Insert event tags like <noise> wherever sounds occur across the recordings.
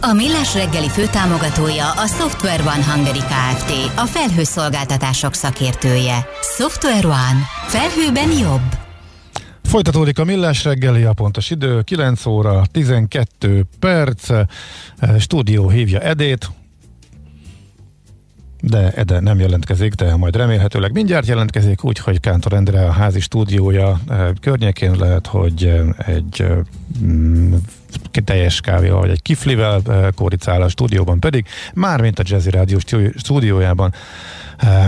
A Millás reggeli főtámogatója a Software One Hungary Kft. A felhőszolgáltatások szakértője. Software One. Felhőben jobb. Folytatódik a Millás reggeli, a pontos idő, 9 óra 12 perc, stúdió hívja Edét, de Ede nem jelentkezik, de majd remélhetőleg mindjárt jelentkezik, úgyhogy Kántor Endre a házi stúdiója környékén lehet, hogy egy mm, teljes kávéval, vagy egy kiflivel kóricál a stúdióban pedig, mármint a Jazzy Rádió stúdiójában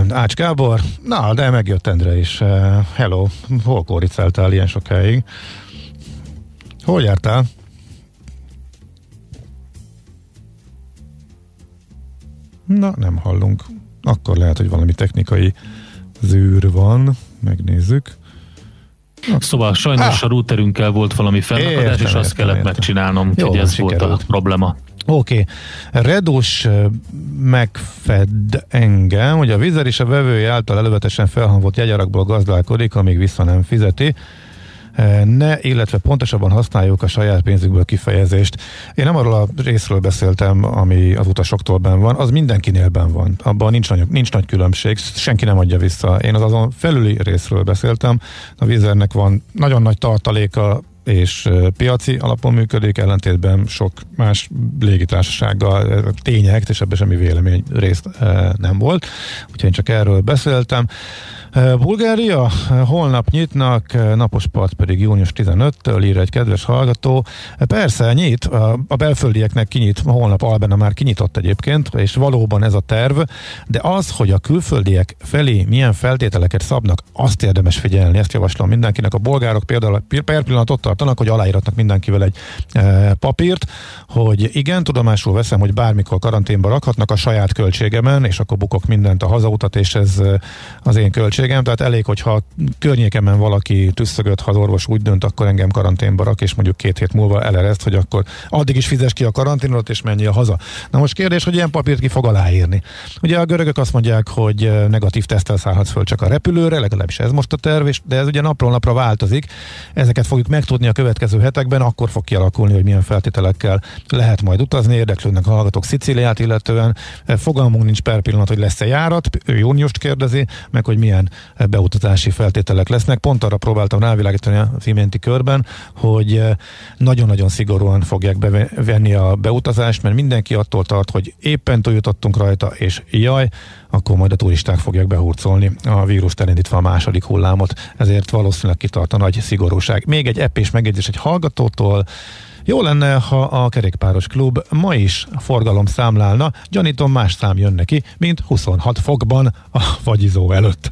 Ács Gábor, na, de megjött Endre is. Hello, hol kóricáltál ilyen sokáig? Hol jártál? Na, nem hallunk. Akkor lehet, hogy valami technikai zűr van. Megnézzük. Szóval sajnos ah. a routerünkkel volt valami fennakadás, értem, és azt kellett értem. megcsinálnom, Jó, hogy ez sikerült. volt a probléma. Oké, okay. Redus megfed engem, hogy a vizer és a vevője által elővetesen felhangolt jegyarakból gazdálkodik, amíg vissza nem fizeti ne, illetve pontosabban használjuk a saját pénzükből kifejezést. Én nem arról a részről beszéltem, ami az utasoktól ben van, az mindenkinél ben van. Abban nincs nagy, nincs nagy különbség, senki nem adja vissza. Én az azon felüli részről beszéltem. A vízernek van nagyon nagy tartaléka és piaci alapon működik, ellentétben sok más légitársasággal tények, és ebben semmi vélemény részt nem volt. Úgyhogy én csak erről beszéltem. Bulgária holnap nyitnak, napos part pedig június 15-től ír egy kedves hallgató. Persze nyit, a belföldieknek kinyit, holnap Albena már kinyitott egyébként, és valóban ez a terv, de az, hogy a külföldiek felé milyen feltételeket szabnak, azt érdemes figyelni, ezt javaslom mindenkinek. A bolgárok például per pillanat ott tartanak, hogy aláíratnak mindenkivel egy papírt, hogy igen, tudomásul veszem, hogy bármikor karanténba rakhatnak a saját költségemen, és akkor bukok mindent a hazautat, és ez az én költségem költségem, tehát elég, hogyha környékemen valaki tüsszögött, ha az orvos úgy dönt, akkor engem karanténba rak, és mondjuk két hét múlva elereszt, hogy akkor addig is fizes ki a karanténot, és menjél haza. Na most kérdés, hogy ilyen papírt ki fog aláírni. Ugye a görögök azt mondják, hogy negatív tesztel szállhatsz föl csak a repülőre, legalábbis ez most a terv, és de ez ugye napról napra változik. Ezeket fogjuk megtudni a következő hetekben, akkor fog kialakulni, hogy milyen feltételekkel lehet majd utazni. Érdeklődnek a hallgatók Szicíliát illetően. Fogalmunk nincs per pillanat, hogy lesz-e járat. Ő júniust kérdezi, meg hogy milyen beutazási feltételek lesznek. Pont arra próbáltam rávilágítani az iménti körben, hogy eh, nagyon-nagyon szigorúan fogják bevenni a beutazást, mert mindenki attól tart, hogy éppen túljutottunk rajta, és jaj, akkor majd a turisták fogják behurcolni a vírust elindítva a második hullámot, ezért valószínűleg kitart a nagy szigorúság. Még egy eppés megjegyzés egy hallgatótól, jó lenne, ha a kerékpáros klub ma is forgalom számlálna, gyanítom más szám jön neki, mint 26 fokban a fagyizó előtt.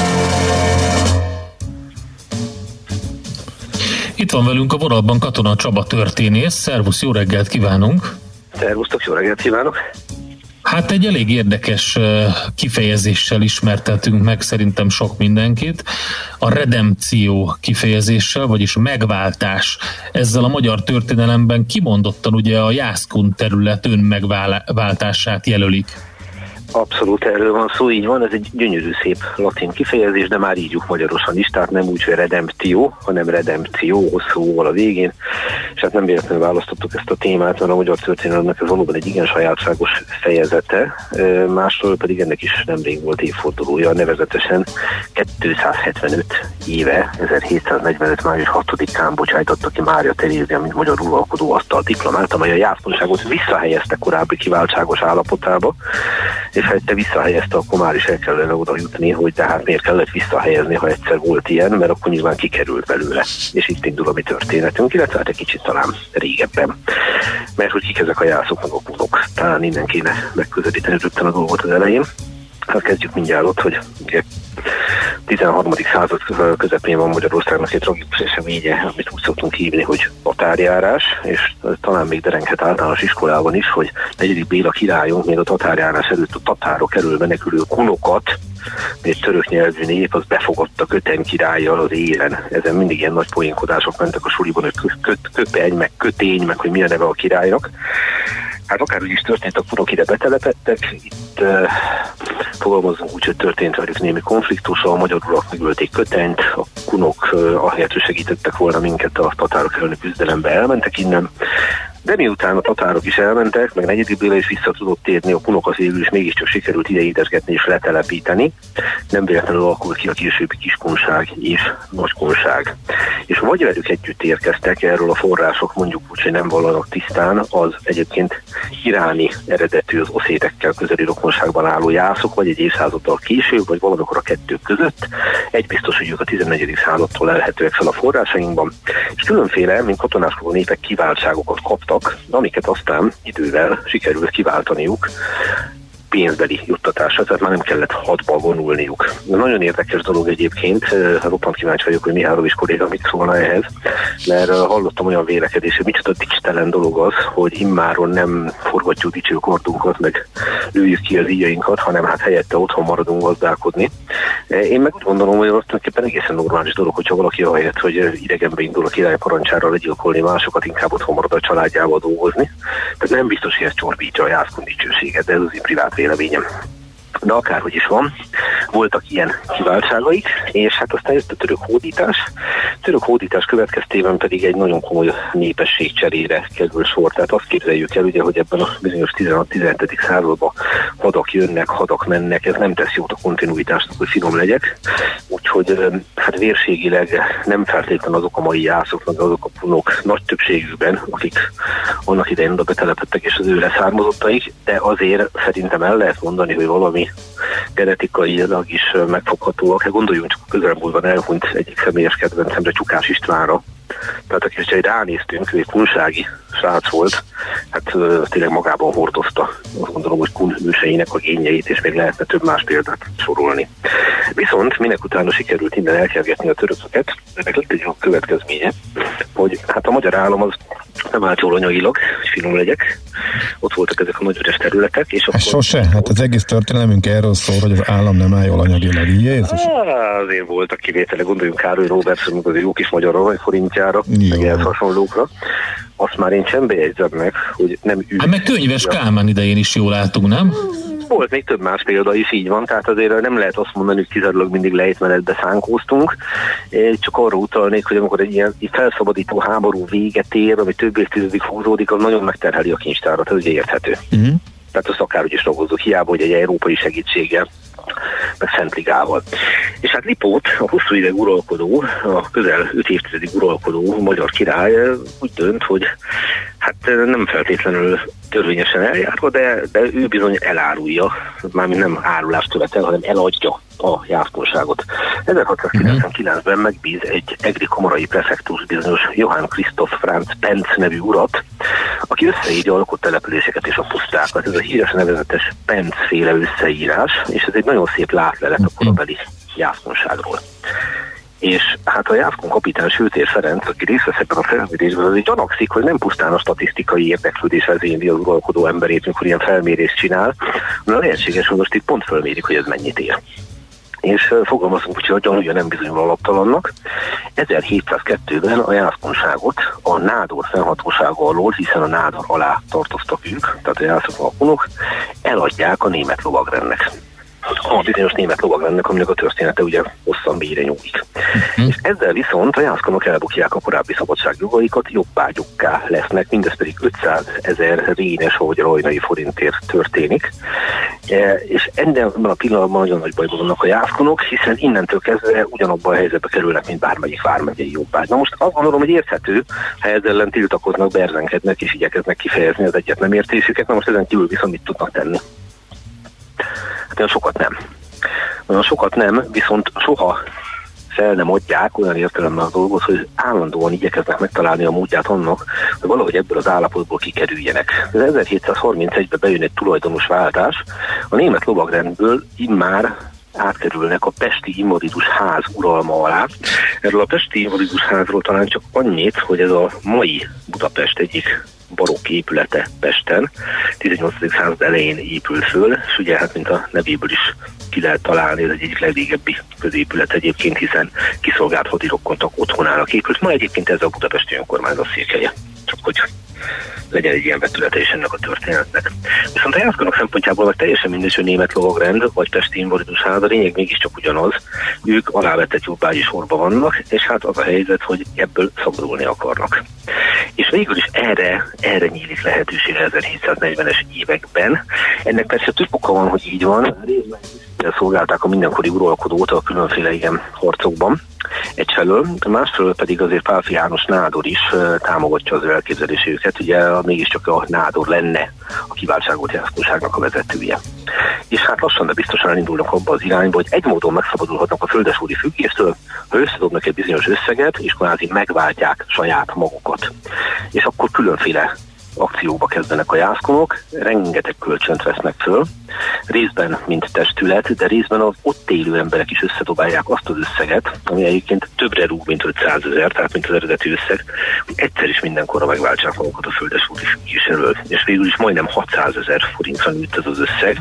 Itt van velünk a vonalban Katona Csaba történész. Szervusz, jó reggelt kívánunk! Szervusztok, jó reggelt kívánok! Hát egy elég érdekes kifejezéssel ismertetünk meg szerintem sok mindenkit. A redemció kifejezéssel, vagyis megváltás. Ezzel a magyar történelemben kimondottan ugye a Jászkun terület önmegváltását jelölik. Abszolút erről van szó, így van, ez egy gyönyörű szép latin kifejezés, de már írjuk magyarosan is, tehát nem úgy, hogy redemptio, hanem redemptio, hosszúval a végén, és hát nem véletlenül választottuk ezt a témát, mert a magyar történelemnek ez valóban egy igen sajátságos fejezete, másról pedig ennek is nemrég volt évfordulója, nevezetesen 275 éve, 1745. május 6-án bocsájtotta ki Mária Terézia, mint magyar uralkodó azt a diplomát, amely a jászkonságot visszahelyezte korábbi kiváltságos állapotába, ha egyszer visszahelyezte, akkor már is el kellene oda jutni, hogy tehát miért kellett visszahelyezni, ha egyszer volt ilyen, mert akkor nyilván kikerült belőle. És itt indul a mi történetünk, illetve hát egy kicsit talán régebben. Mert hogy kik ezek a jászok meg a punok. Talán innen kéne megközelíteni rögtön a dolgot az elején. Hát kezdjük mindjárt ott, hogy ugye 13. század közepén van Magyarországnak egy tragikus eseménye, amit úgy szoktunk hívni, hogy tatárjárás, és talán még derenghet általános iskolában is, hogy negyedik Béla királyunk még a tatárjárás előtt a tatárok kerül menekülő kunokat, egy török nyelvű nép, az befogadta köten királlyal az élen. Ezen mindig ilyen nagy poénkodások mentek a suliban, hogy köt, köpeny, meg kötény, meg hogy mi a neve a királynak. Hát akárhogy is történt, a kunok ide betelepettek, itt uh, fogalmazunk úgy, hogy történt velük némi konfliktus, a magyar urak megölték kötenyt, a kunok uh, ahelyett, hogy segítettek volna minket a tatárok elleni küzdelembe, elmentek innen, de miután a tatárok is elmentek, meg negyedik Béla is vissza tudott térni, a punok az végül is mégiscsak sikerült ide édesgetni és letelepíteni. Nem véletlenül alakult ki a későbbi kiskunság és nagykunság. És vagy velük együtt érkeztek, erről a források mondjuk úgy, hogy nem vallanak tisztán, az egyébként iráni eredetű az oszétekkel közeli rokonságban álló jászok, vagy egy évszázaddal később, vagy valamikor a kettő között. Egy biztos, hogy ők a 14. századtól elhetőek fel a forrásainkban, és különféle, mint katonáskodó népek kiváltságokat kaptak kaptak, amiket aztán idővel sikerült kiváltaniuk pénzbeli juttatásra, tehát már nem kellett hadba vonulniuk. De nagyon érdekes dolog egyébként, roppant kíváncsi vagyok, hogy Mihálovics kolléga mit szólna ehhez, mert hallottam olyan vélekedés, hogy micsoda dicstelen dolog az, hogy immáron nem forgatjuk dicsőkordunkat, meg lőjük ki az íjainkat, hanem hát helyette otthon maradunk gazdálkodni. Én meg gondolom, hogy tulajdonképpen egészen normális dolog, hogyha valaki ahelyett, hogy idegenbe indul a király parancsára legyilkolni másokat, inkább otthon marad a családjával dolgozni. Tehát nem biztos, hogy ez csorbítja a jászkun dicsőséget, de ez az privát véleményem. De akárhogy is van, voltak ilyen kiváltságaik, és hát aztán jött a török hódítás. A török hódítás következtében pedig egy nagyon komoly népességcserére kerül sor. Tehát azt képzeljük el, ugye, hogy ebben a bizonyos 16-17. században hadak jönnek, hadak mennek, ez nem tesz jót a kontinuitásnak, hogy finom legyek. Úgyhogy hát vérségileg nem feltétlenül azok a mai jászok, meg azok a punok nagy többségükben, akik annak idején oda betelepettek, és az ő leszármazottaik, de azért szerintem el lehet mondani, hogy valami genetikailag is megfoghatóak. Hát gondoljunk csak a közelmúltban elhunyt egyik személyes kedvencemre, Csukás Istvánra, tehát aki egy ránéztünk, ő egy kunsági srác volt, hát tényleg magában hordozta, azt gondolom, hogy kun őseinek a génjeit, és még lehetne több más példát sorolni. Viszont minek utána sikerült innen elkergetni a törököket, ennek lett egy következménye, hogy hát a magyar állam az nem állt jól anyailag, hogy finom legyek. Ott voltak ezek a nagy üres területek. És akkor... sose, hát az egész történelmünk erről szól, hogy az állam nem áll jól anyagilag. Jézus! Á, azért voltak kivételek, gondoljunk Károly Robert, amikor az jó kis magyar vagy forintjára, jó. meg ehhez hasonlókra. Azt már én sem bejegyzem meg, hogy nem ő. Hát meg könyves Kálmán idején is jól álltunk, nem? Volt még több más példa is így van, tehát azért nem lehet azt mondani, hogy kizárólag mindig lejtmenetbe szánkóztunk. Csak arra utalnék, hogy amikor egy ilyen felszabadító háború véget ér, ami több évtizedig húzódik, az nagyon megterheli a kincstárat, ez ugye érthető. Uh-huh. Tehát azt akárhogy is ragozzuk, hiába, hogy egy európai segítséggel meg Szentligával. És hát Lipót, a hosszú ideig uralkodó, a közel 5 évtizedig uralkodó magyar király úgy dönt, hogy hát nem feltétlenül törvényesen eljárva, de, de ő bizony elárulja, mármint nem árulást követel, hanem eladja a jártóságot. 1699-ben megbíz egy egri komorai prefektus bizonyos Johann Christoph Franz Penz nevű urat, aki összeírja a lakott településeket és a pusztákat. Ez a híres nevezetes Penz féle összeírás, és ez egy nagyon szép látlelet a korabeli jászkonságról és hát a Jászkon kapitány Sőtér Ferenc, aki részt vesz ebben a felmérésben, az egy gyanakszik, hogy nem pusztán a statisztikai érdeklődés vezényli az uralkodó emberét, mikor ilyen felmérést csinál, hanem lehetséges, hogy most itt pont felmérik, hogy ez mennyit ér és fogalmazunk úgy, hogy gyanúja nem bizonyul alaptalannak. 1702-ben a jászkonságot a nádor fennhatósága alól, hiszen a nádor alá tartoztak ők, tehát a jászok alkonok, eladják a német lovagrendnek a bizonyos német lovagrendnek, aminek a története ugye hosszan mélyre nyúlik. Uh-huh. És ezzel viszont a jászkonok elbukják a korábbi szabadságjogaikat, jobbágyukká lesznek, mindez pedig 500 ezer rénes vagy rajnai forintért történik. E, és ebben a pillanatban nagyon nagy bajban vannak a jászkonok, hiszen innentől kezdve ugyanabban a helyzetbe kerülnek, mint bármelyik vármegyei jobbágy. Na most azt gondolom, hogy érthető, ha ezzel ellen tiltakoznak, berzenkednek és igyekeznek kifejezni az egyet nem értésüket, na most ezen kívül viszont mit tudnak tenni. Hát olyan sokat nem. Olyan sokat nem, viszont soha fel nem adják olyan értelemben a dolgot, hogy állandóan igyekeznek megtalálni a módját annak, hogy valahogy ebből az állapotból kikerüljenek. 1731-ben bejön egy tulajdonos váltás, a német lovagrendből immár átkerülnek a Pesti Invalidus ház uralma alá. Erről a Pesti Invalidus házról talán csak annyit, hogy ez a mai Budapest egyik barokk épülete Pesten, 18. század elején épül föl, és ugye hát mint a nevéből is ki lehet találni, ez egy egyik legrégebbi középület egyébként, hiszen kiszolgált hadirokkontak otthonának épült. Ma egyébként ez a budapesti önkormányzat székhelye. Csak hogy legyen egy ilyen vetülete is ennek a történetnek. Viszont a jászkonok szempontjából vagy teljesen mindegy, hogy német lovagrend, vagy testi invalidus ház, a lényeg mégiscsak ugyanaz. Ők alávetett jobbágyi sorba vannak, és hát az a helyzet, hogy ebből szabadulni akarnak. És végül is erre, erre nyílik lehetőség 1740-es években. Ennek persze több oka van, hogy így van. Részben szolgálták a mindenkori uralkodót a különféle ilyen harcokban egyfelől, másfelől pedig azért Pálfi János Nádor is támogatja az ő elképzelésüket, ugye mégiscsak a Nádor lenne a kiváltságot jászkóságnak a vezetője. És hát lassan, de biztosan elindulnak abba az irányba, hogy egy módon megszabadulhatnak a földesúri függéstől, ha összedobnak egy bizonyos összeget, és kvázi megváltják saját magukat. És akkor különféle akcióba kezdenek a jászkonok, rengeteg kölcsönt vesznek föl, részben mint testület, de részben az ott élő emberek is összedobálják azt az összeget, ami egyébként többre rúg, mint 500 ezer, tehát mint az eredeti összeg, hogy egyszer is mindenkorra megváltsák magukat a földes úti függéséről, és végül is majdnem 600 ezer forintra nőtt ez az összeg.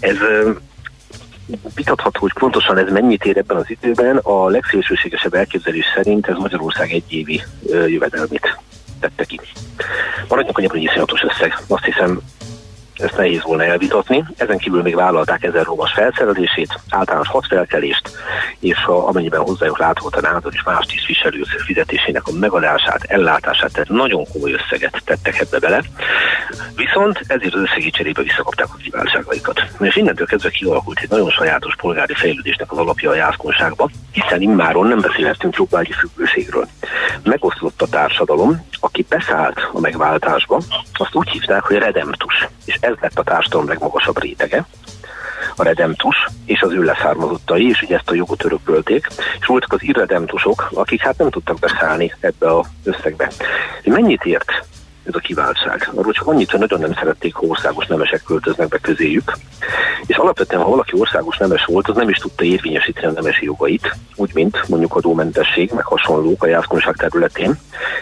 Ez vitatható, hogy pontosan ez mennyit ér ebben az időben, a legszélsőségesebb elképzelés szerint ez Magyarország egyévi jövedelmét tette ki. Maradjunk annyiban, hogy összeg. Azt hiszem, ezt nehéz volna elvitatni. Ezen kívül még vállalták ezer lovas felszerelését, általános hadfelkelést, és ha amennyiben hozzájuk látogat a nádor és más tisztviselő fizetésének a megadását, ellátását, tehát nagyon komoly összeget tettek ebbe bele. Viszont ezért az összegi cserébe visszakapták a kiváltságaikat. És innentől kezdve kialakult egy nagyon sajátos polgári fejlődésnek az alapja a jászkonságba, hiszen immáron nem beszélhetünk jobbágyi függőségről. Megoszlott a társadalom, aki beszállt a megváltásba, azt úgy hívták, hogy redemptus. És ez lett a társadalom legmagasabb rétege, a redemptus és az ő leszármazottai, és ugye ezt a jogot örökölték, és voltak az irredemptusok, akik hát nem tudtak beszállni ebbe az összegbe. Mennyit ért ez a kiváltság. Arról csak annyit, hogy nagyon nem szerették, ha országos nemesek költöznek be közéjük. És alapvetően, ha valaki országos nemes volt, az nem is tudta érvényesíteni a nemesi jogait, úgy, mint mondjuk adómentesség, meg hasonlók a jászkonság területén,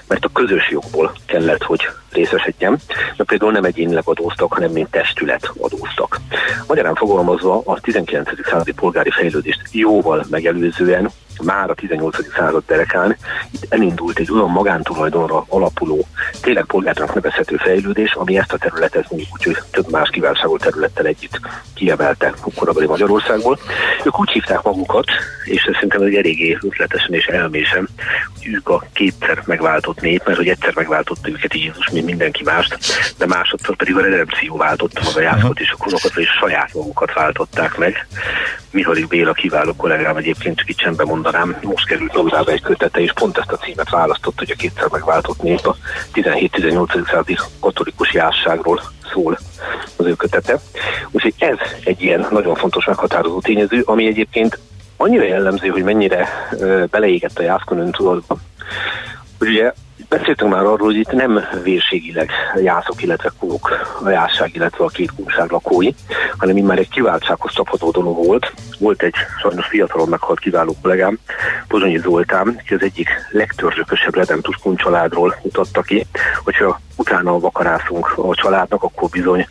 mert a közös jogból kellett, hogy részesedjen, de például nem egyénileg adóztak, hanem mint testület adóztak. Magyarán fogalmazva a 19. századi polgári fejlődést jóval megelőzően már a 18. század derekán itt elindult egy olyan magántulajdonra alapuló, tényleg polgárnak nevezhető fejlődés, ami ezt a területet mondjuk úgy, hogy több más kiváltságú területtel együtt kiemelte korabeli Magyarországból. Ők úgy hívták magukat, és ez szerintem egy eléggé ötletesen és elmésem, hogy ők a kétszer megváltott nép, mert hogy egyszer megváltotta őket Jézus, mint mindenki mást, de másodszor pedig a redempció váltotta maga jászkot, és a konokat, és saját magukat váltották meg. Mihalik Béla kiváló kollégám egyébként csak itt sem bemondanám, most került Nózába egy kötete, és pont ezt a címet választott, hogy a kétszer megváltott nép a 17-18. századi katolikus jásságról szól az ő kötete. Úgyhogy ez egy ilyen nagyon fontos meghatározó tényező, ami egyébként annyira jellemző, hogy mennyire beleégett a jászkon öntudatba, hogy ugye Beszéltünk már arról, hogy itt nem vérségileg jászok, illetve kók, a jásság, illetve a két kúság lakói, hanem már egy kiváltsághoz csapható dolog volt. Volt egy sajnos fiatalon meghalt kiváló kollégám, Pozsonyi Zoltán, ki az egyik legtörzsökösebb redemptus családról mutatta ki, hogyha utána vakarászunk a családnak, akkor bizony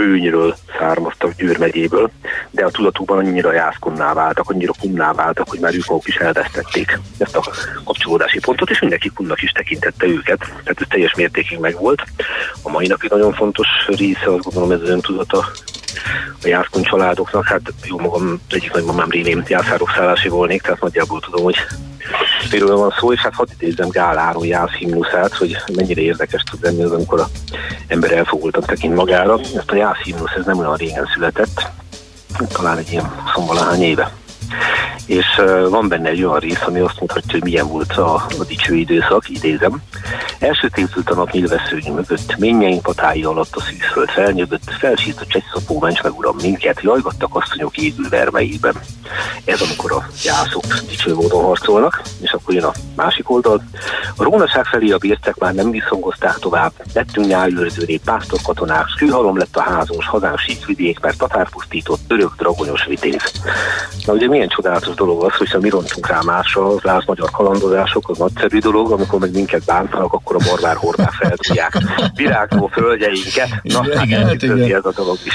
bőnyről származtak Győr megyéből, de a tudatukban annyira jászkonná váltak, annyira kunná váltak, hogy már ők maguk is elvesztették ezt a kapcsolódási pontot, és mindenki kunnak is tekintette őket, tehát ez teljes mértékig megvolt. A mai napig nagyon fontos része, azt gondolom ez az öntudata a Jászkon családoknak, hát jó magam egyik nagymamám révén jászáros szállási volnék, tehát nagyjából tudom, hogy miről van szó, és hát hadd idézzem Gál Áron himnuszát, hogy mennyire érdekes tud lenni az, amikor a ember elfogultan tekint magára. Ezt a jász himnusz, ez nem olyan régen született, talán egy ilyen 20 éve. És van benne egy olyan rész, ami azt mutatja, hogy milyen volt a, a dicső időszak, idézem. Első tévzült a nap nyilvesszőny mögött, ményeink patái alatt a szűzföld felnyögött, felsírt a csegyszapó, ments meg uram minket, jajgattak asszonyok égő vermeiben. Ez amikor a jászok dicső módon harcolnak, és akkor jön a másik oldal. A rónaság felé a bértek már nem viszongozták tovább, lettünk nyájőrzőré, pásztorkatonák, szűhalom lett a házós, hazánsít vidék, mert tatárpusztított, örök, dragonyos vitéz. Na ugye milyen csodálatos dolog az, hogyha mi rontunk rá másra, az láz magyar kalandozások, az nagyszerű dolog, amikor meg minket bántanak, akkor a morvár hordák feldugják virágzó földjeinket. Na, igen, hát igen, igen. ez a dolog is.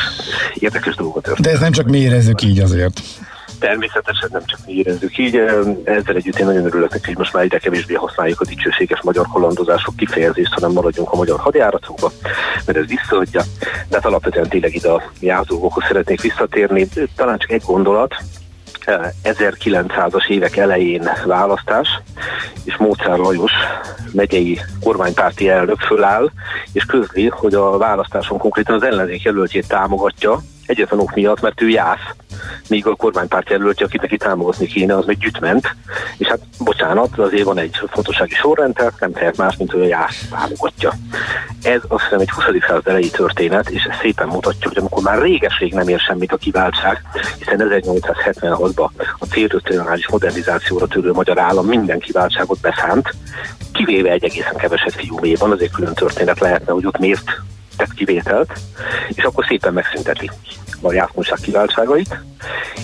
Érdekes dolgot történt. De ez nem csak mi érezzük így azért. Természetesen nem csak mi érezzük így, ezzel együtt én nagyon örülök neki, hogy most már ide kevésbé használjuk a dicsőséges magyar kalandozások kifejezést, hanem maradjunk a magyar hadjáratokba, mert ez visszaadja. De hát alapvetően tényleg ide a jászolókhoz szeretnék visszatérni. Talán csak egy gondolat, 1900-as évek elején választás, és Mócár Lajos megyei kormánypárti elnök föláll, és közli, hogy a választáson konkrétan az ellenzék jelöltjét támogatja, egyetlen ok miatt, mert ő jász, míg a kormánypárt jelöltje, akit neki támogatni kéne, az meg gyütment. És hát bocsánat, azért van egy fontossági sorrend, tehát nem tehet más, mint hogy a jász támogatja. Ez azt hiszem egy 20. század elejé történet, és ez szépen mutatja, hogy amikor már réges-rég nem ér semmit a kiváltság, hiszen 1876-ban a céltörténelális modernizációra törő magyar állam minden kiváltságot beszánt, kivéve egy egészen keveset fiúméban, azért külön történet lehetne, hogy ott miért tett kivételt, és akkor szépen megszünteti a jászkunság kiváltságait,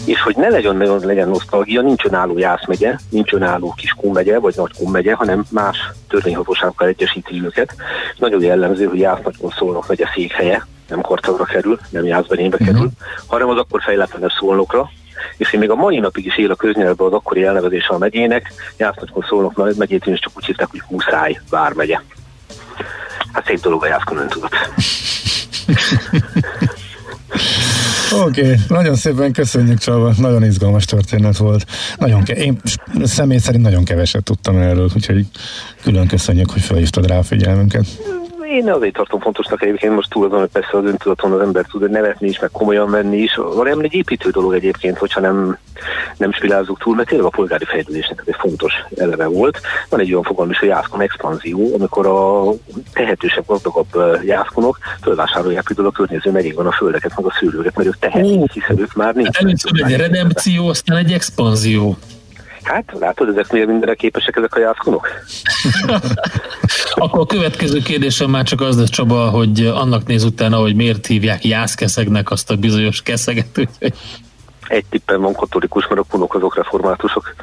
és hogy ne legyen nagyon legyen nosztalgia, nincs önálló Jász megye, nincs önálló Kiskun megye, vagy Nagykun megye, hanem más törvényhatóságokkal egyesíti őket. Nagyon jellemző, hogy Jász Nagykun szólnak megye székhelye, nem Karcagra kerül, nem Jászberénbe uh-huh. kerül, hanem az akkor fejletlenebb szólnokra, és én még a mai napig is él a köznyelvben az akkori elnevezése a megyének, Jász Nagykun szólnak megyét is csak úgy hívták, hogy Muszáj vármegye. Hát szép dolog a Jászkon öntudat. Oké, okay. nagyon szépen köszönjük Csaba, nagyon izgalmas történet volt. Nagyon ke- én személy szerint nagyon keveset tudtam erről, úgyhogy külön köszönjük, hogy felhívtad rá a figyelmünket én azért tartom fontosnak egyébként most túl azon, hogy persze az öntudaton az ember tud nevetni is, meg komolyan venni is. Valójában egy építő dolog egyébként, hogyha nem, nem spilázzuk túl, mert tényleg a polgári fejlődésnek ez egy fontos eleve volt. Van egy olyan fogalom is, hogy jászkon expanzió, amikor a tehetősebb, gazdagabb jászkonok fölvásárolják például a környező megyékben a földeket, meg a szőlőket, mert ők tehetik, hiszen ők már nincs. Először egy redempció, aztán egy expanzió. Hát, látod, ezek miért mindenre képesek ezek a jászkonok? <laughs> Akkor a következő kérdésem már csak az lesz, Csaba, hogy annak néz utána, hogy miért hívják jászkeszegnek azt a bizonyos keszeget, úgyhogy egy tippen van katolikus, mert a punok azok reformátusok.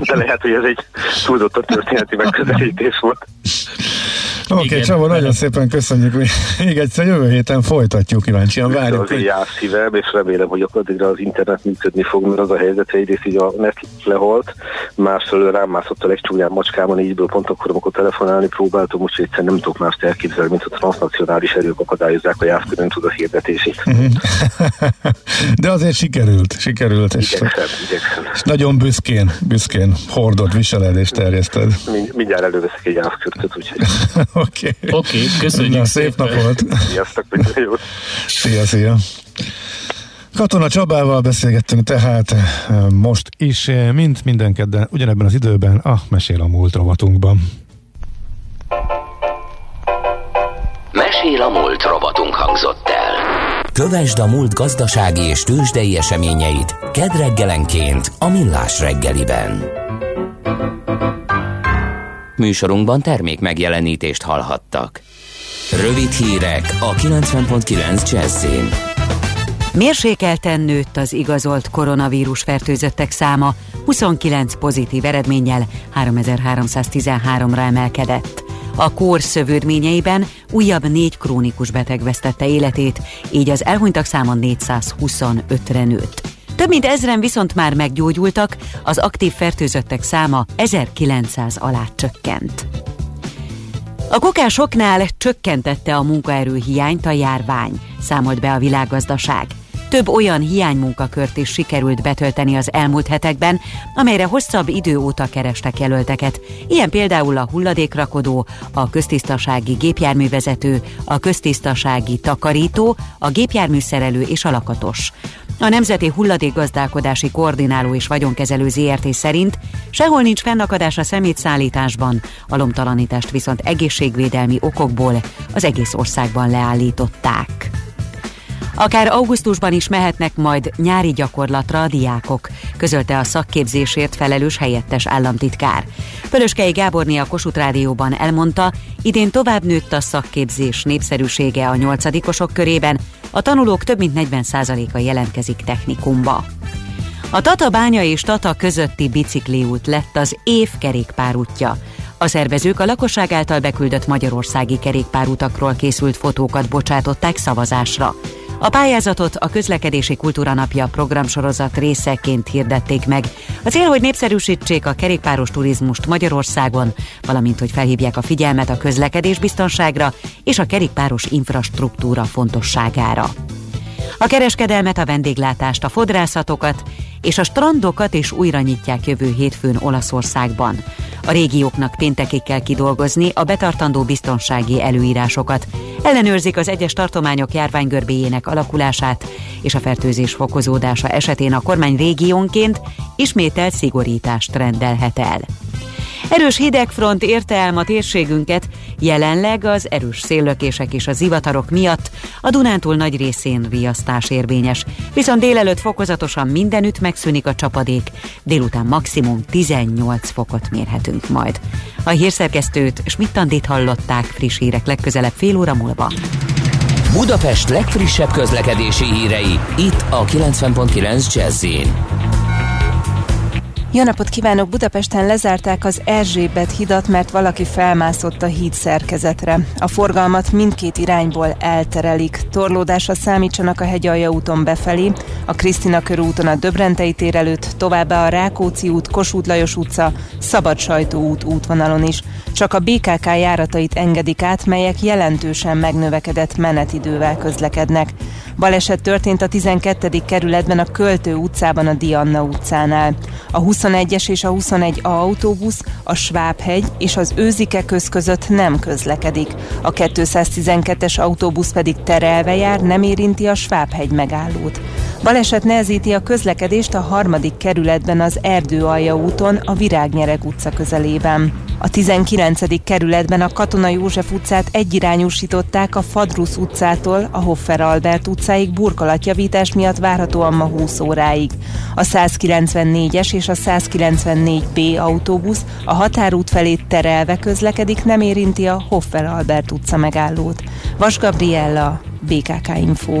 De lehet, hogy ez egy túlzott történeti megközelítés volt. Oké, okay, Csaba, nagyon szépen köszönjük. <laughs> Még egyszer jövő héten folytatjuk, kíváncsian várjuk. Az hogy... szívem, és remélem, hogy addigra az internet működni fog, mert az a helyzet, hogy egyrészt így a net lehalt, másfelől rám mászott a legcsúnyább macskában, ígyből pont akkor, amikor telefonálni próbáltam, úgyhogy egyszer nem tudok mást elképzelni, mint a transnacionális erők akadályozzák a jászkörön tudat hirdetését. Mhm. <laughs> De azért sikerült, sikerült. És, igyekszem, igyekszem. és nagyon büszkén, büszkén hordod, viseled és terjeszted. Mind, mindjárt előveszek egy jászkörtöt, úgyhogy <laughs> Oké. Okay. Oké, okay, köszönjük Na, szép szépen. napot. Sziasztok, minden jót. Szia, szia. Katona Csabával beszélgettünk tehát eh, most is, eh, mint minden kedden, ugyanebben az időben a Mesél a múlt rovatunkban. Mesél a múlt rovatunk hangzott el. Kövesd a múlt gazdasági és tőzsdei eseményeit kedd reggelenként a Millás reggeliben. Műsorunkban termék megjelenítést hallhattak. Rövid hírek a 90.9 Jazzin. Mérsékelten nőtt az igazolt koronavírus fertőzöttek száma, 29 pozitív eredménnyel 3313-ra emelkedett. A kór szövődményeiben újabb négy krónikus beteg vesztette életét, így az elhunytak száma 425-re nőtt. Több mint ezren viszont már meggyógyultak, az aktív fertőzöttek száma 1900 alá csökkent. A kokásoknál csökkentette a munkaerő hiányt a járvány, számolt be a világgazdaság. Több olyan hiánymunkakört is sikerült betölteni az elmúlt hetekben, amelyre hosszabb idő óta kerestek jelölteket. Ilyen például a hulladékrakodó, a köztisztasági gépjárművezető, a köztisztasági takarító, a gépjárműszerelő és a lakatos. A Nemzeti Hulladékgazdálkodási Koordináló és Vagyonkezelő ZRT szerint sehol nincs fennakadás a szemétszállításban, a lomtalanítást viszont egészségvédelmi okokból az egész országban leállították. Akár augusztusban is mehetnek majd nyári gyakorlatra a diákok, közölte a szakképzésért felelős helyettes államtitkár. Pölöskei Gáborné a Kossuth Rádióban elmondta, idén tovább nőtt a szakképzés népszerűsége a nyolcadikosok körében, a tanulók több mint 40%-a jelentkezik technikumba. A Tata bánya és Tata közötti bicikliút lett az év kerékpárútja. A szervezők a lakosság által beküldött magyarországi kerékpárutakról készült fotókat bocsátották szavazásra. A pályázatot a Közlekedési Kultúra Napja programsorozat részeként hirdették meg. A cél, hogy népszerűsítsék a kerékpáros turizmust Magyarországon, valamint hogy felhívják a figyelmet a közlekedés biztonságra és a kerékpáros infrastruktúra fontosságára. A kereskedelmet, a vendéglátást, a fodrászatokat és a strandokat is újra nyitják jövő hétfőn Olaszországban. A régióknak péntekig kell kidolgozni a betartandó biztonsági előírásokat. Ellenőrzik az egyes tartományok járványgörbéjének alakulását és a fertőzés fokozódása esetén a kormány régiónként ismételt szigorítást rendelhet el. Erős hidegfront érte el ma térségünket, jelenleg az erős széllökések és a zivatarok miatt a Dunántúl nagy részén riasztás érvényes, viszont délelőtt fokozatosan mindenütt megszűnik a csapadék, délután maximum 18 fokot mérhetünk majd. A hírszerkesztőt Smittandit hallották friss hírek legközelebb fél óra múlva. Budapest legfrissebb közlekedési hírei, itt a 90.9 jazz jó napot kívánok! Budapesten lezárták az Erzsébet hidat, mert valaki felmászott a híd szerkezetre. A forgalmat mindkét irányból elterelik. Torlódásra számítsanak a hegyalja úton befelé, a Krisztina körúton a Döbrentei tér előtt, továbbá a Rákóczi út, Kossuth Lajos utca, Szabad Sajtó út útvonalon is. Csak a BKK járatait engedik át, melyek jelentősen megnövekedett menetidővel közlekednek. Baleset történt a 12. kerületben a Költő utcában a Dianna utcánál. A 21-es és a 21A autóbusz a Svábhegy és az Őzike köz között nem közlekedik. A 212-es autóbusz pedig terelve jár, nem érinti a Svábhegy megállót. Baleset nehezíti a közlekedést a harmadik kerületben az Erdőalja úton, a Virágnyereg utca közelében. A 19. kerületben a Katona József utcát egyirányúsították a Fadrusz utcától a Hoffer Albert utcáig burkolatjavítás miatt várhatóan ma 20 óráig. A 194-es és a 194B autóbusz a határút felé terelve közlekedik, nem érinti a Hoffer Albert utca megállót. Vas Gabriella, BKK Info.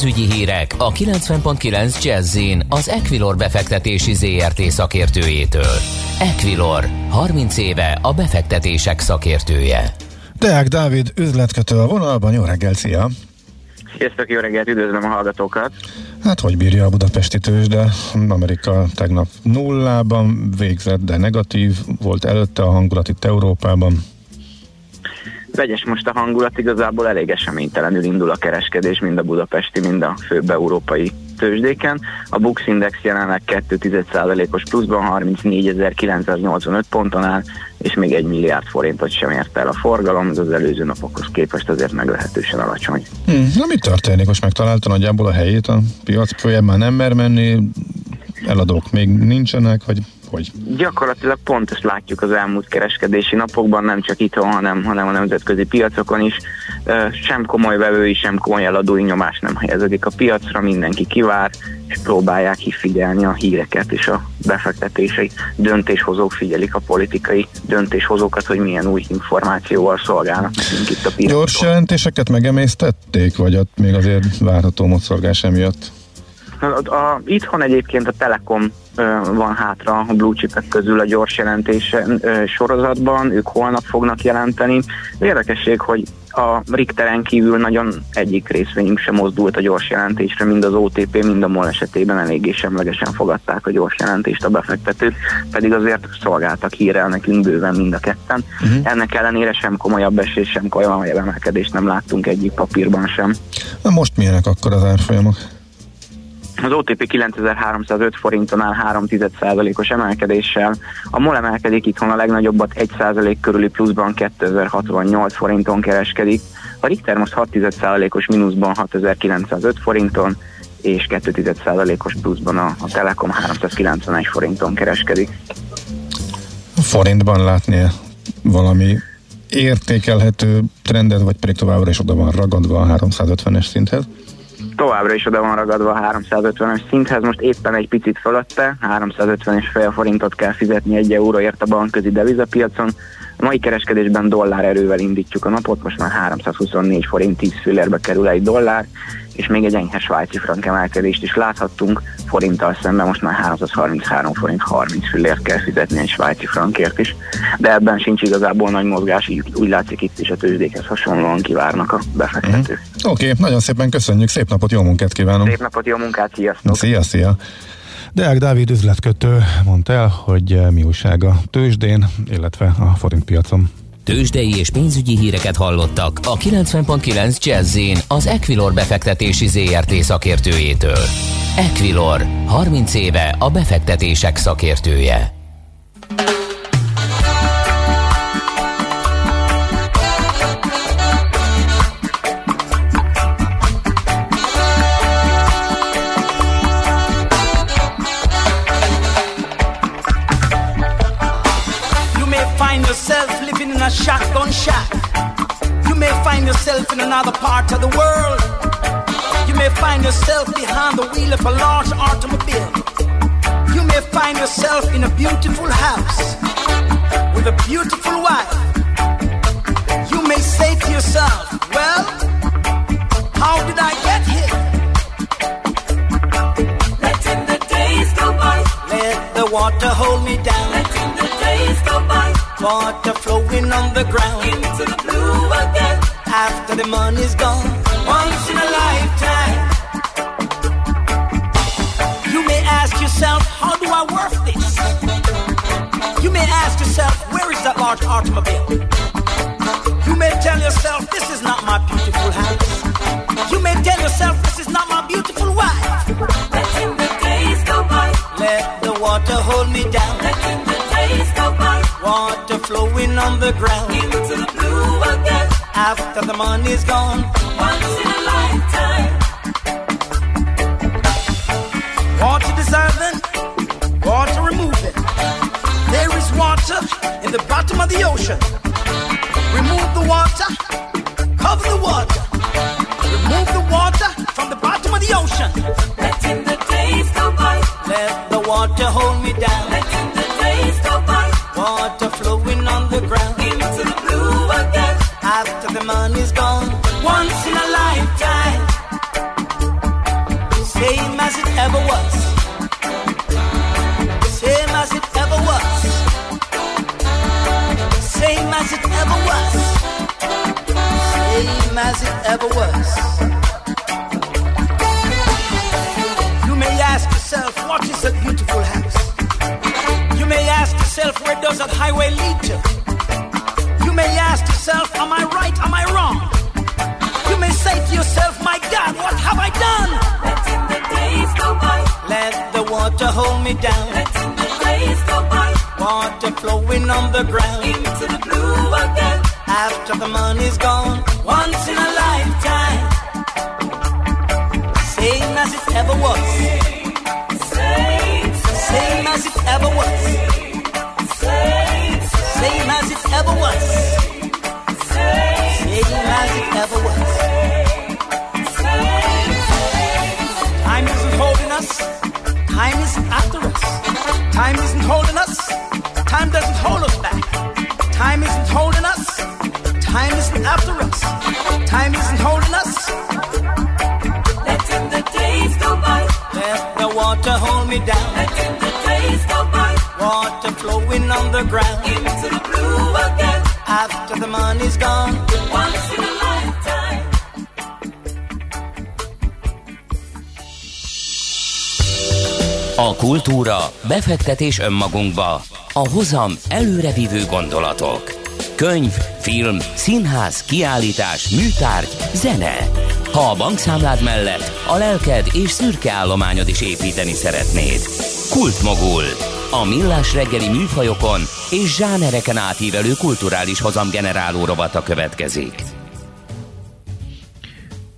Pénzügyi hírek a 90.9 jazz az Equilor befektetési ZRT szakértőjétől. Equilor, 30 éve a befektetések szakértője. Deák Dávid üzletkötő a vonalban, jó reggel, szia! Sziasztok, jó reggelt, üdvözlöm a hallgatókat! Hát hogy bírja a budapesti tőzs, de Amerika tegnap nullában végzett, de negatív volt előtte a hangulat itt Európában vegyes most a hangulat, igazából elég eseménytelenül indul a kereskedés, mind a budapesti, mind a főbb európai tőzsdéken. A Bux Index jelenleg 2,1%-os pluszban 34.985 ponton áll, és még egy milliárd forintot sem ért el a forgalom, ez az előző napokhoz képest azért meglehetősen alacsony. Hmm, na mi történik? Most megtalálta nagyjából a helyét a piac, följebb már nem mer menni, eladók még nincsenek, vagy hogy? Gyakorlatilag pont ezt látjuk az elmúlt kereskedési napokban, nem csak itthon, hanem, hanem a nemzetközi piacokon is. Sem komoly vevői, sem komoly eladói nyomás nem helyezedik a piacra, mindenki kivár, és próbálják figyelni a híreket és a befektetései döntéshozók figyelik a politikai döntéshozókat, hogy milyen új információval szolgálnak nekünk itt a piacon. Gyors jelentéseket megemésztették, vagy ott még azért várható mozorgás emiatt? A, a, itthon egyébként a Telekom van hátra a blue chipek közül a gyors jelentés sorozatban, ők holnap fognak jelenteni. Érdekesség, hogy a Richteren kívül nagyon egyik részvényünk sem mozdult a gyors jelentésre, mind az OTP, mind a MOL esetében eléggé semlegesen fogadták a gyors jelentést a befektetők, pedig azért szolgáltak hírrel nekünk bőven mind a ketten. Uh-huh. Ennek ellenére sem komolyabb esés, sem komolyabb emelkedést nem láttunk egyik papírban sem. Na most milyenek akkor az árfolyamok? Az OTP 9305 forinton áll 3% os emelkedéssel. A MOL emelkedik itthon a legnagyobbat 1% körüli pluszban 2068 forinton kereskedik. A Richter most 6% os mínuszban 6905 forinton, és 2% os pluszban a, a Telekom 391 forinton kereskedik. Forintban látni valami értékelhető trendet, vagy pedig továbbra is oda van ragadva a 350-es szinthez? Továbbra is oda van ragadva a 350-es szinthez, most éppen egy picit fölötte, 350 és fél forintot kell fizetni egy euróért a bankközi devizapiacon. A mai kereskedésben dollár erővel indítjuk a napot, most már 324 forint 10 fillérbe kerül egy dollár, és még egy enyhe svájci frank emelkedést is láthattunk, forinttal szemben most már 333 forint 30 fillért kell fizetni egy svájci frankért is, de ebben sincs igazából nagy mozgás, így úgy látszik itt is a tőzsdékhez hasonlóan kivárnak a befektetők. Mm. Oké, okay, nagyon szépen köszönjük, szép napot, jó munkát kívánunk! Szép napot, jó munkát, sziasztok! Szia, szia! Deák Dávid üzletkötő mondta el, hogy mi újság a tőzsdén, illetve a forintpiacon. Tőzsdei és pénzügyi híreket hallottak a 90.9 jazz az Equilor befektetési ZRT szakértőjétől. Equilor, 30 éve a befektetések szakértője. Another part of the world. You may find yourself behind the wheel of a large automobile. You may find yourself in a beautiful house with a beautiful wife. You may say to yourself, Well, how did I get here? Letting the days go by. Let the water hold me down. Letting the days go by. Water flowing on the ground. Into the blue. After the money's gone. Once in a lifetime. You may ask yourself, how do I work this? You may ask yourself, where is that large automobile? You may tell yourself, this is not my beautiful house. You may tell yourself, this is not my beautiful wife. Letting the days go by. Let the water hold me down. Letting the days go by. Water flowing on the ground. Into the. After the money's gone. Once in a lifetime. Water dissolving, water removing. There is water in the bottom of the ocean. Remove the water, cover the water. Remove the water from the bottom of the ocean. Letting the days go by. Let the water hold me down. Letting the days go by. Water ever was. Same as it ever was. Same as it ever was. Same as it ever was. You may ask yourself, what is a beautiful house? You may ask yourself, where does that highway lead to? You may ask yourself, am I hold me down. Letting the days go by. Water flowing on the ground. Into the blue again. After the money's gone, once after us. Time isn't holding us. letting the days go by. Let the water hold me down. Letting the days go by. Water flowing on the ground. Into the blue again. After the money's gone. Once in a lifetime. A kultúra, befektetés önmagunkba, a hozam előrevívő gondolatok. Könyv, film, színház, kiállítás, műtárgy, zene. Ha a bankszámlád mellett a lelked és szürke állományod is építeni szeretnéd. Kultmogul. A millás reggeli műfajokon és zsánereken átívelő kulturális hozamgeneráló rovata következik.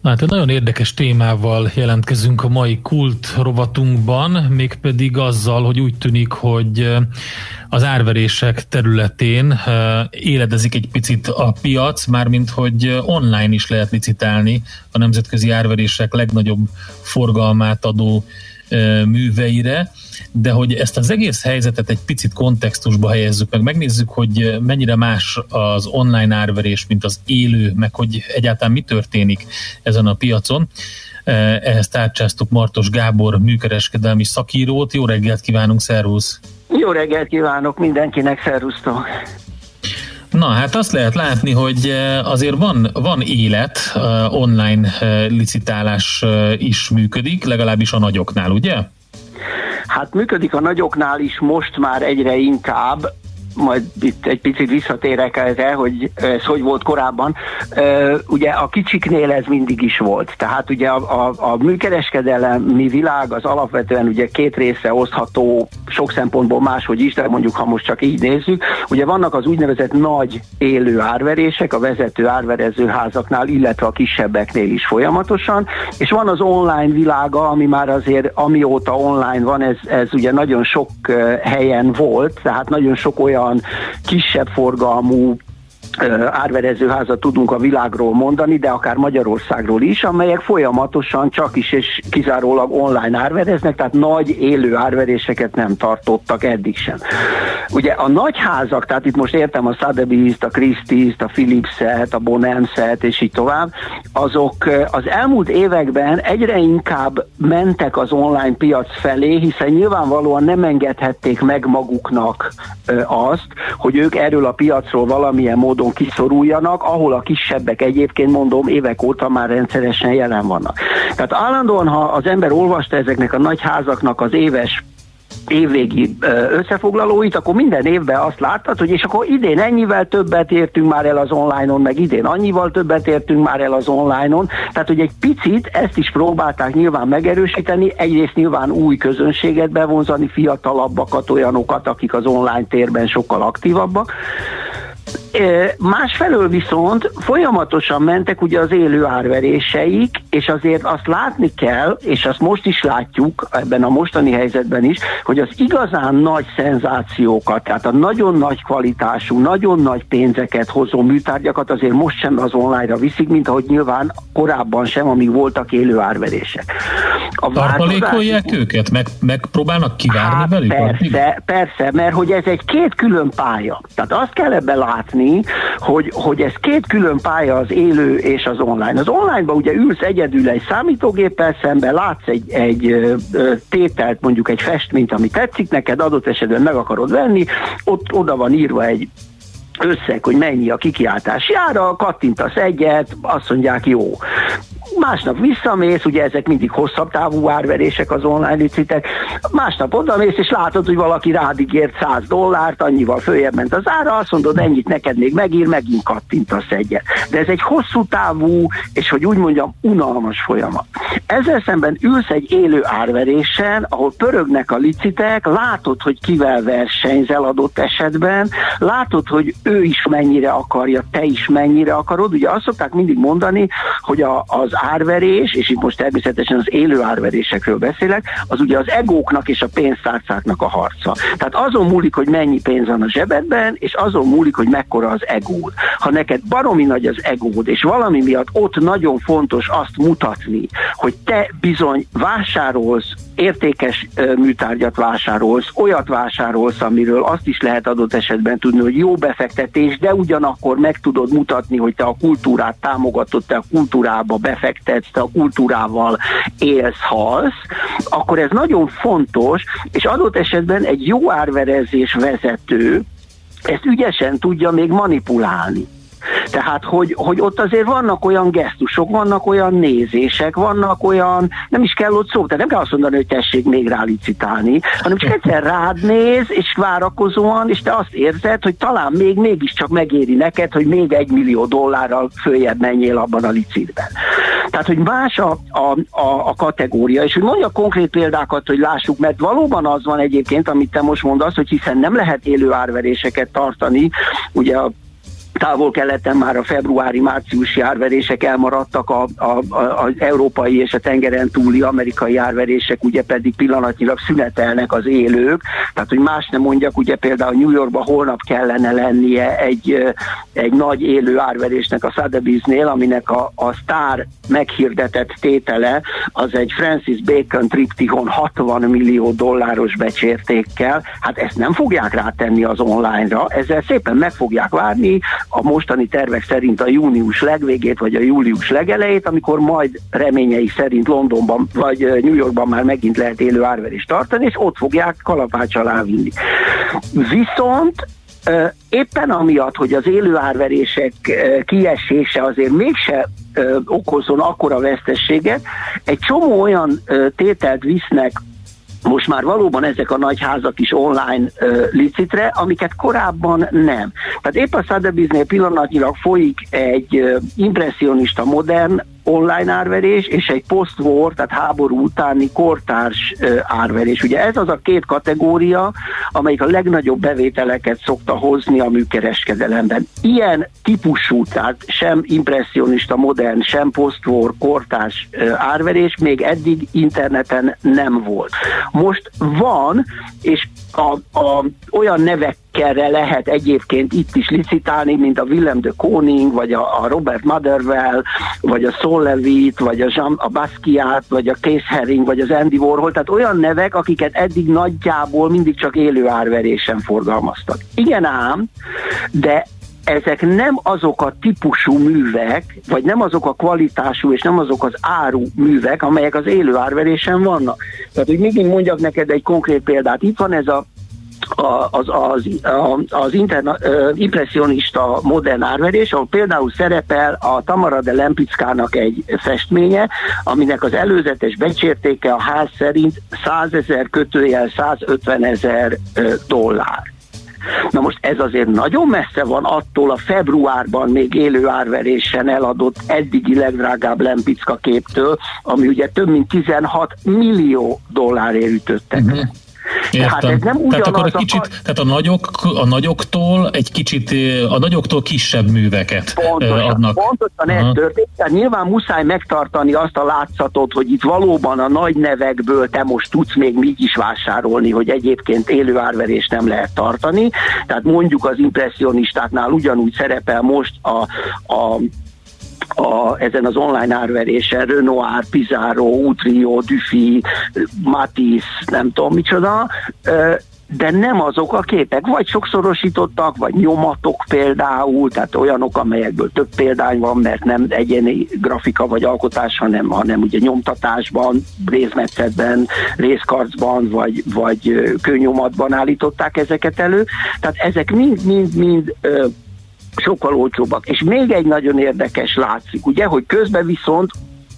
Hát egy nagyon érdekes témával jelentkezünk a mai kult rovatunkban, mégpedig azzal, hogy úgy tűnik, hogy eh, az árverések területén eh, éledezik egy picit a piac, mármint hogy eh, online is lehet licitálni a nemzetközi árverések legnagyobb forgalmát adó műveire, de hogy ezt az egész helyzetet egy picit kontextusba helyezzük meg, megnézzük, hogy mennyire más az online árverés, mint az élő, meg hogy egyáltalán mi történik ezen a piacon. Ehhez tárcsáztuk Martos Gábor műkereskedelmi szakírót. Jó reggelt kívánunk, szervusz! Jó reggelt kívánok mindenkinek, szervusztok! Na, hát azt lehet látni, hogy azért van, van élet, online licitálás is működik, legalábbis a nagyoknál, ugye? Hát működik a nagyoknál is most már egyre inkább, majd itt egy picit visszatérek erre, hogy ez hogy volt korábban. Ugye a kicsiknél ez mindig is volt. Tehát ugye a, a, a műkereskedelmi világ az alapvetően ugye két részre osztható, sok szempontból máshogy is, de mondjuk ha most csak így nézzük. Ugye vannak az úgynevezett nagy élő árverések a vezető árverezőházaknál, illetve a kisebbeknél is folyamatosan, és van az online világa, ami már azért amióta online van, ez, ez ugye nagyon sok helyen volt, tehát nagyon sok olyan olyan kisebb forgalmú árverezőházat tudunk a világról mondani, de akár Magyarországról is, amelyek folyamatosan csak is és kizárólag online árvereznek, tehát nagy élő árveréseket nem tartottak eddig sem. Ugye a nagy házak, tehát itt most értem a Sotheby's-t, a Christie's-t, a Philips-et, a Bonhams-et és így tovább, azok az elmúlt években egyre inkább mentek az online piac felé, hiszen nyilvánvalóan nem engedhették meg maguknak azt, hogy ők erről a piacról valamilyen módon módon kiszoruljanak, ahol a kisebbek egyébként mondom évek óta már rendszeresen jelen vannak. Tehát állandóan, ha az ember olvasta ezeknek a nagy házaknak az éves évvégi összefoglalóit, akkor minden évben azt láttad, hogy és akkor idén ennyivel többet értünk már el az online-on, meg idén annyival többet értünk már el az online-on, tehát hogy egy picit ezt is próbálták nyilván megerősíteni, egyrészt nyilván új közönséget bevonzani, fiatalabbakat, olyanokat, akik az online térben sokkal aktívabbak, Másfelől viszont folyamatosan mentek ugye az élő árveréseik, és azért azt látni kell, és azt most is látjuk ebben a mostani helyzetben is, hogy az igazán nagy szenzációkat, tehát a nagyon nagy kvalitású, nagyon nagy pénzeket hozó műtárgyakat azért most sem az online-ra viszik, mint ahogy nyilván korábban sem, amíg voltak élő árverések. A Tartalékolják változás... őket? Meg, megpróbálnak kivárni hát velük? Persze, persze, mert hogy ez egy két külön pálya. Tehát azt kell ebbe látni, mutatni, hogy, hogy ez két külön pálya az élő és az online. Az onlineban ugye ülsz egyedül egy számítógéppel szemben, látsz egy, egy tételt, mondjuk egy festményt, ami tetszik neked, adott esetben meg akarod venni, ott oda van írva egy összeg, hogy mennyi a kikiáltás jára, kattintasz egyet, azt mondják jó. Másnap visszamész, ugye ezek mindig hosszabb távú árverések az online licitek, másnap odamész, és látod, hogy valaki rád ígért 100 dollárt, annyival följebb ment az ára, azt mondod, ennyit neked még megír, megint kattintasz egyet. De ez egy hosszú távú, és hogy úgy mondjam, unalmas folyamat. Ezzel szemben ülsz egy élő árverésen, ahol pörögnek a licitek, látod, hogy kivel versenyzel adott esetben, látod, hogy ő is mennyire akarja, te is mennyire akarod. Ugye azt szokták mindig mondani, hogy a, az árverés, és itt most természetesen az élő árverésekről beszélek, az ugye az egóknak és a pénztárcáknak a harca. Tehát azon múlik, hogy mennyi pénz van a zsebedben, és azon múlik, hogy mekkora az egód. Ha neked baromi nagy az egód, és valami miatt ott nagyon fontos azt mutatni, hogy te bizony vásárolsz értékes műtárgyat vásárolsz, olyat vásárolsz, amiről azt is lehet adott esetben tudni, hogy jó befektetés, de ugyanakkor meg tudod mutatni, hogy te a kultúrát támogatod, te a kultúrába befektetsz, te a kultúrával élsz, halsz, akkor ez nagyon fontos, és adott esetben egy jó árverezés vezető ezt ügyesen tudja még manipulálni. Tehát, hogy, hogy ott azért vannak olyan gesztusok, vannak olyan nézések, vannak olyan, nem is kell ott szó, tehát nem kell azt mondani, hogy tessék még rá licitálni, hanem csak egyszer rád néz, és várakozóan, és te azt érzed, hogy talán még mégiscsak megéri neked, hogy még egy millió dollárral följebb menjél abban a licitben. Tehát, hogy más a, a, a, a kategória, és hogy mondja konkrét példákat, hogy lássuk, mert valóban az van egyébként, amit te most mondasz, hogy hiszen nem lehet élő árveréseket tartani, ugye a távol-keleten már a februári-márciusi árverések elmaradtak, a, a, a, az európai és a tengeren túli amerikai árverések ugye pedig pillanatnyilag szünetelnek az élők, tehát hogy más nem mondjak, ugye például New Yorkban holnap kellene lennie egy, egy nagy élő árverésnek a Sotheby's-nél, aminek a, a sztár meghirdetett tétele az egy Francis Bacon triptihon 60 millió dolláros becsértékkel, hát ezt nem fogják rátenni az online-ra, ezzel szépen meg fogják várni, a mostani tervek szerint a június legvégét, vagy a július legelejét, amikor majd reményei szerint Londonban vagy New Yorkban már megint lehet élő árverést tartani, és ott fogják kalapács alá vinni. Viszont éppen amiatt, hogy az élő árverések kiesése azért mégse okozon akkora vesztességet, egy csomó olyan tételt visznek most már valóban ezek a nagy házak is online uh, licitre, amiket korábban nem. Tehát épp a Sotheby's-nél pillanatnyilag folyik egy uh, impressionista modern online árverés, és egy post-war, tehát háború utáni kortárs árverés. Ugye ez az a két kategória, amelyik a legnagyobb bevételeket szokta hozni a műkereskedelemben. Ilyen típusú, tehát sem impressionista, modern, sem post-war, kortárs árverés még eddig interneten nem volt. Most van, és a, a, olyan nevekkel lehet egyébként itt is licitálni, mint a Willem de Koning, vagy a, a Robert Motherwell, vagy a Sol Levitt, vagy a, Jean, a Basquiat, vagy a Case Herring, vagy az Andy Warhol, tehát olyan nevek, akiket eddig nagyjából mindig csak élő árverésen forgalmaztak. Igen ám, de ezek nem azok a típusú művek, vagy nem azok a kvalitású és nem azok az áru művek, amelyek az élő árverésen vannak. Tehát, hogy még mondjak neked egy konkrét példát. Itt van ez a az, az, az interna, impressionista modern árverés, ahol például szerepel a Tamara de Lempickának egy festménye, aminek az előzetes becsértéke a ház szerint 100 ezer kötőjel 150 ezer dollár. Na most ez azért nagyon messze van attól a februárban még élő árverésen eladott eddigi legdrágább Lempicka képtől, ami ugye több mint 16 millió dollárért ütöttek. Uh-huh. Értem. Tehát ez nem tehát akkor egy kicsit, a... tehát a, nagyok, a nagyoktól egy kicsit, a nagyoktól kisebb műveket pontosan, adnak. Pontosan ez történt. Tehát nyilván muszáj megtartani azt a látszatot, hogy itt valóban a nagy nevekből te most tudsz még mit is vásárolni, hogy egyébként élő árverés nem lehet tartani. Tehát mondjuk az impressionistáknál ugyanúgy szerepel most a, a a, ezen az online árverésen Renoir, Pizarro, Utrio, Dufy, Matisse, nem tudom micsoda, de nem azok a képek, vagy sokszorosítottak, vagy nyomatok például, tehát olyanok, amelyekből több példány van, mert nem egyéni grafika vagy alkotás, hanem, hanem ugye nyomtatásban, részmetszetben, részkarcban, vagy, vagy kőnyomatban állították ezeket elő. Tehát ezek mind-mind-mind sokkal olcsóbbak. És még egy nagyon érdekes látszik, ugye, hogy közben viszont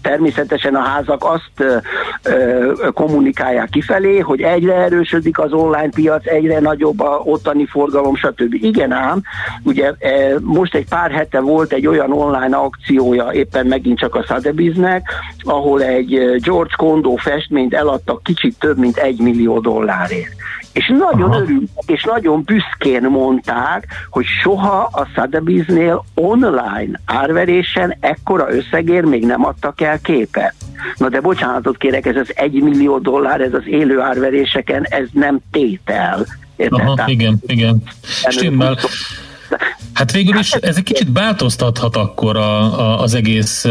természetesen a házak azt ö, ö, kommunikálják kifelé, hogy egyre erősödik az online piac, egyre nagyobb a ottani forgalom, stb. Igen ám, ugye e, most egy pár hete volt egy olyan online akciója, éppen megint csak a Sotheby'snek, ahol egy George Kondo festményt eladtak kicsit több mint egy millió dollárért. És nagyon örültek, és nagyon büszkén mondták, hogy soha a Sotheby's-nél online árverésen ekkora összegér még nem adtak el képet. Na de bocsánatot kérek, ez az egy millió dollár, ez az élő árveréseken, ez nem tétel. Érted? Aha, igen, igen. Stimmel. Hát végül is ez egy kicsit változtathat akkor a, a, az egész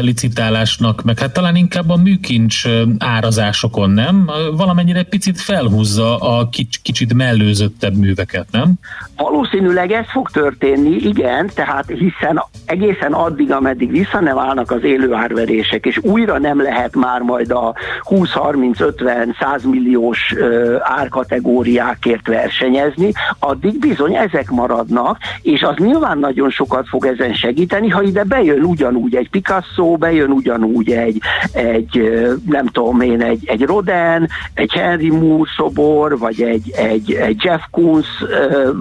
licitálásnak, meg hát talán inkább a műkincs árazásokon, nem? Valamennyire picit felhúzza a kics, kicsit mellőzöttebb műveket, nem? Valószínűleg ez fog történni, igen, tehát hiszen egészen addig, ameddig vissza nem állnak az élő árverések, és újra nem lehet már majd a 20-30-50-100 milliós árkategóriákért versenyezni, addig bizony ezek maradnak, és az nyilván nagyon sokat fog ezen segíteni, ha ide bejön ugyanúgy egy Picasso, bejön ugyanúgy egy, egy nem tudom én, egy, egy Rodin, egy Henry Moore szobor, vagy egy, egy, egy Jeff Koons,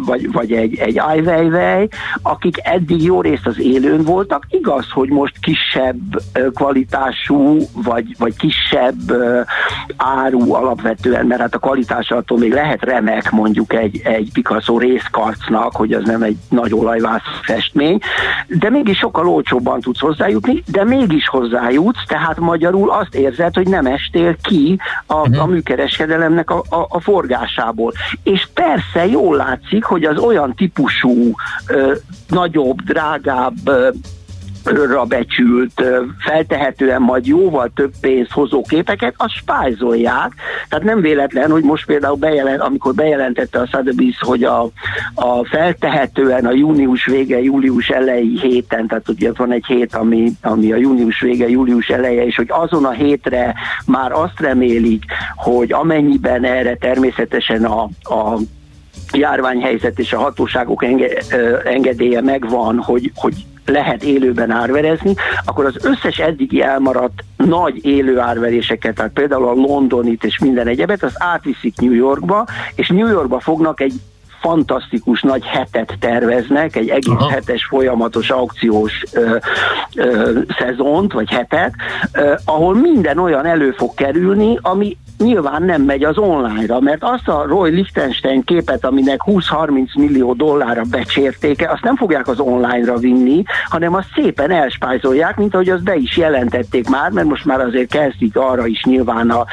vagy, vagy egy, egy Ai Weiwei, akik eddig jó részt az élőn voltak. Igaz, hogy most kisebb kvalitású, vagy, vagy kisebb áru alapvetően, mert hát a kvalitás attól még lehet remek mondjuk egy, egy Picasso részkarcnak, hogy az nem egy nagy olajvász festmény, de mégis sokkal olcsóbban tudsz hozzájutni, de mégis hozzájutsz, tehát magyarul azt érzed, hogy nem estél ki a, a műkereskedelemnek a, a, a forgásából. És persze jól látszik, hogy az olyan típusú ö, nagyobb, drágább ö, becsült, feltehetően majd jóval több pénzt hozó képeket, azt spájzolják. Tehát nem véletlen, hogy most például bejelent, amikor bejelentette a Sotheby's, hogy a, a feltehetően a június vége, július elejé héten, tehát ugye van egy hét, ami, ami a június vége, július eleje, és hogy azon a hétre már azt remélik, hogy amennyiben erre természetesen a, a járványhelyzet és a hatóságok enge, engedélye megvan, hogy, hogy lehet élőben árverezni, akkor az összes eddigi elmaradt nagy élő árveréseket, tehát például a Londonit és minden egyebet, az átviszik New Yorkba, és New Yorkba fognak egy fantasztikus nagy hetet terveznek, egy egész Aha. hetes folyamatos aukciós ö, ö, szezont, vagy hetet, ö, ahol minden olyan elő fog kerülni, ami nyilván nem megy az online-ra, mert azt a Roy Lichtenstein képet, aminek 20-30 millió dollárra becsértéke, azt nem fogják az online-ra vinni, hanem azt szépen elspájzolják, mint ahogy azt be is jelentették már, mert most már azért kezdik arra is nyilván, a,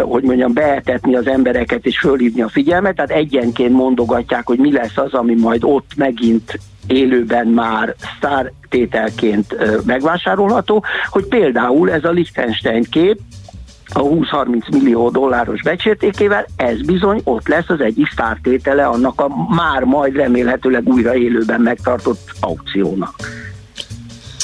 hogy mondjam, beetetni az embereket és fölhívni a figyelmet, tehát egyenként mondogatják, hogy mi lesz az, ami majd ott megint élőben már sztártételként megvásárolható, hogy például ez a Liechtenstein kép, a 20-30 millió dolláros becsértékével, ez bizony ott lesz az egyik sztártétele annak a már majd remélhetőleg újra élőben megtartott aukciónak.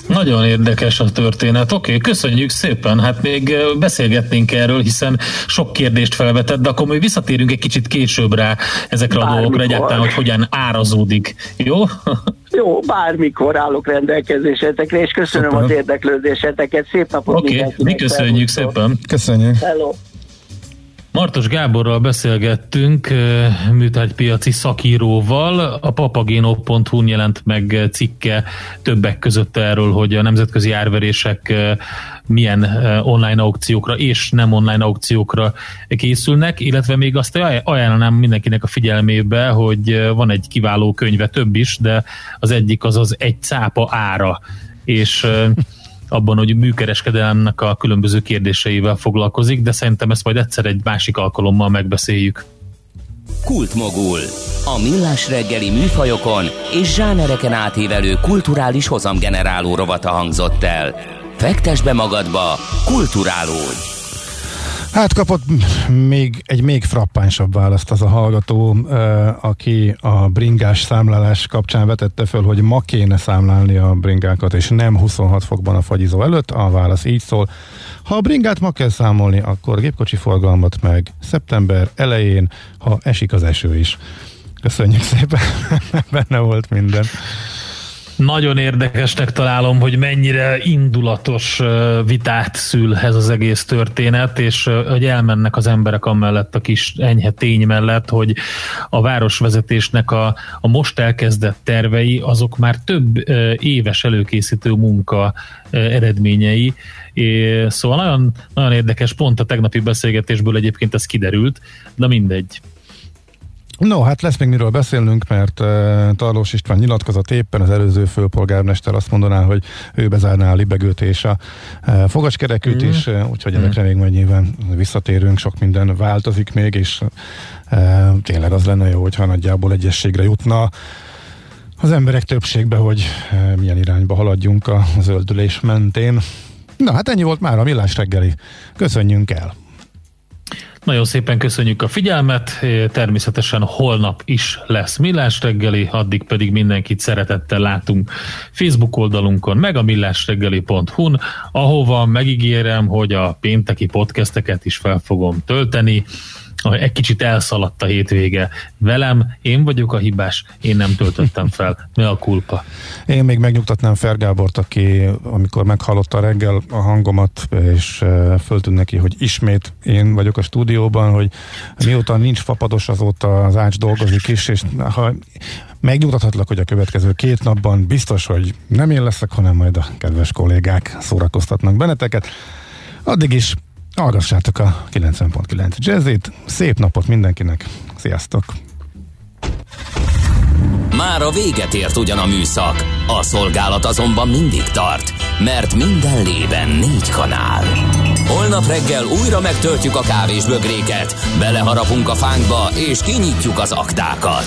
Nagyon érdekes a történet. Oké, okay, köszönjük szépen. Hát még beszélgetnénk erről, hiszen sok kérdést felvetett, de akkor még visszatérünk egy kicsit később rá ezekre Bármikor. a dolgokra egyáltalán, hogy hogyan árazódik. Jó? <laughs> Jó, bármikor állok rendelkezésetekre, és köszönöm Szépen. az érdeklődéseteket. Szép napot Oké, okay, mi köszönjük szépen. Köszönjük. Hello. Martos Gáborral beszélgettünk, műtárgypiaci szakíróval. A papagéno.hu jelent meg cikke többek között erről, hogy a nemzetközi árverések milyen online aukciókra és nem online aukciókra készülnek, illetve még azt ajánlanám mindenkinek a figyelmébe, hogy van egy kiváló könyve, több is, de az egyik az az egy cápa ára, és abban, hogy műkereskedelemnek a különböző kérdéseivel foglalkozik, de szerintem ezt majd egyszer egy másik alkalommal megbeszéljük. Kultmogul. A millás reggeli műfajokon és zsánereken átívelő kulturális hozamgeneráló rovata hangzott el. Fektes be magadba, kulturálódj! Hát kapott még egy még frappánsabb választ az a hallgató, aki a bringás számlálás kapcsán vetette föl, hogy ma kéne számlálni a bringákat, és nem 26 fokban a fagyizó előtt. A válasz így szól. Ha a bringát ma kell számolni, akkor gépkocsi forgalmat meg szeptember elején, ha esik az eső is. Köszönjük szépen, <laughs> benne volt minden. Nagyon érdekesnek találom, hogy mennyire indulatos vitát szül ez az egész történet, és hogy elmennek az emberek amellett a kis enyhe tény mellett, hogy a városvezetésnek a, a most elkezdett tervei, azok már több éves előkészítő munka eredményei, szóval nagyon, nagyon érdekes, pont a tegnapi beszélgetésből egyébként ez kiderült, de mindegy. No, hát lesz még miről beszélnünk, mert uh, Tarlós István nyilatkozott éppen, az előző főpolgármester azt mondaná, hogy ő bezárná a libegőt és a uh, fogaskerekűt mm. is, uh, úgyhogy mm. ezekre még majd nyilván visszatérünk, sok minden változik még, és uh, tényleg az lenne jó, hogyha nagyjából egyességre jutna az emberek többségbe, hogy uh, milyen irányba haladjunk a zöldülés mentén. Na hát ennyi volt már a millás reggeli. Köszönjünk el! Nagyon szépen köszönjük a figyelmet, természetesen holnap is lesz Millás reggeli, addig pedig mindenkit szeretettel látunk Facebook oldalunkon, meg a millásreggeli.hu-n, ahova megígérem, hogy a pénteki podcasteket is fel fogom tölteni, egy kicsit elszaladt a hétvége velem, én vagyok a hibás, én nem töltöttem fel. Mi a kulpa? Én még megnyugtatnám Fergábort, aki amikor meghallotta reggel a hangomat, és e, föltűnt neki, hogy ismét én vagyok a stúdióban, hogy mióta nincs fapados, azóta az ács dolgozik is, és ha megnyugtathatlak, hogy a következő két napban biztos, hogy nem én leszek, hanem majd a kedves kollégák szórakoztatnak benneteket. Addig is Hallgassátok a 90.9 Jazzit. Szép napot mindenkinek. Sziasztok! Már a véget ért ugyan a műszak, a szolgálat azonban mindig tart, mert minden lében négy kanál. Holnap reggel újra megtöltjük a kávés bögréket, beleharapunk a fánkba és kinyitjuk az aktákat.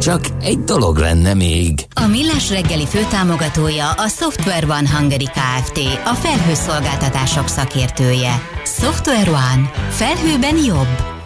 Csak egy dolog lenne még. A Millás reggeli főtámogatója a Software One Hungary Kft. A felhőszolgáltatások szakértője. Software One. Felhőben jobb.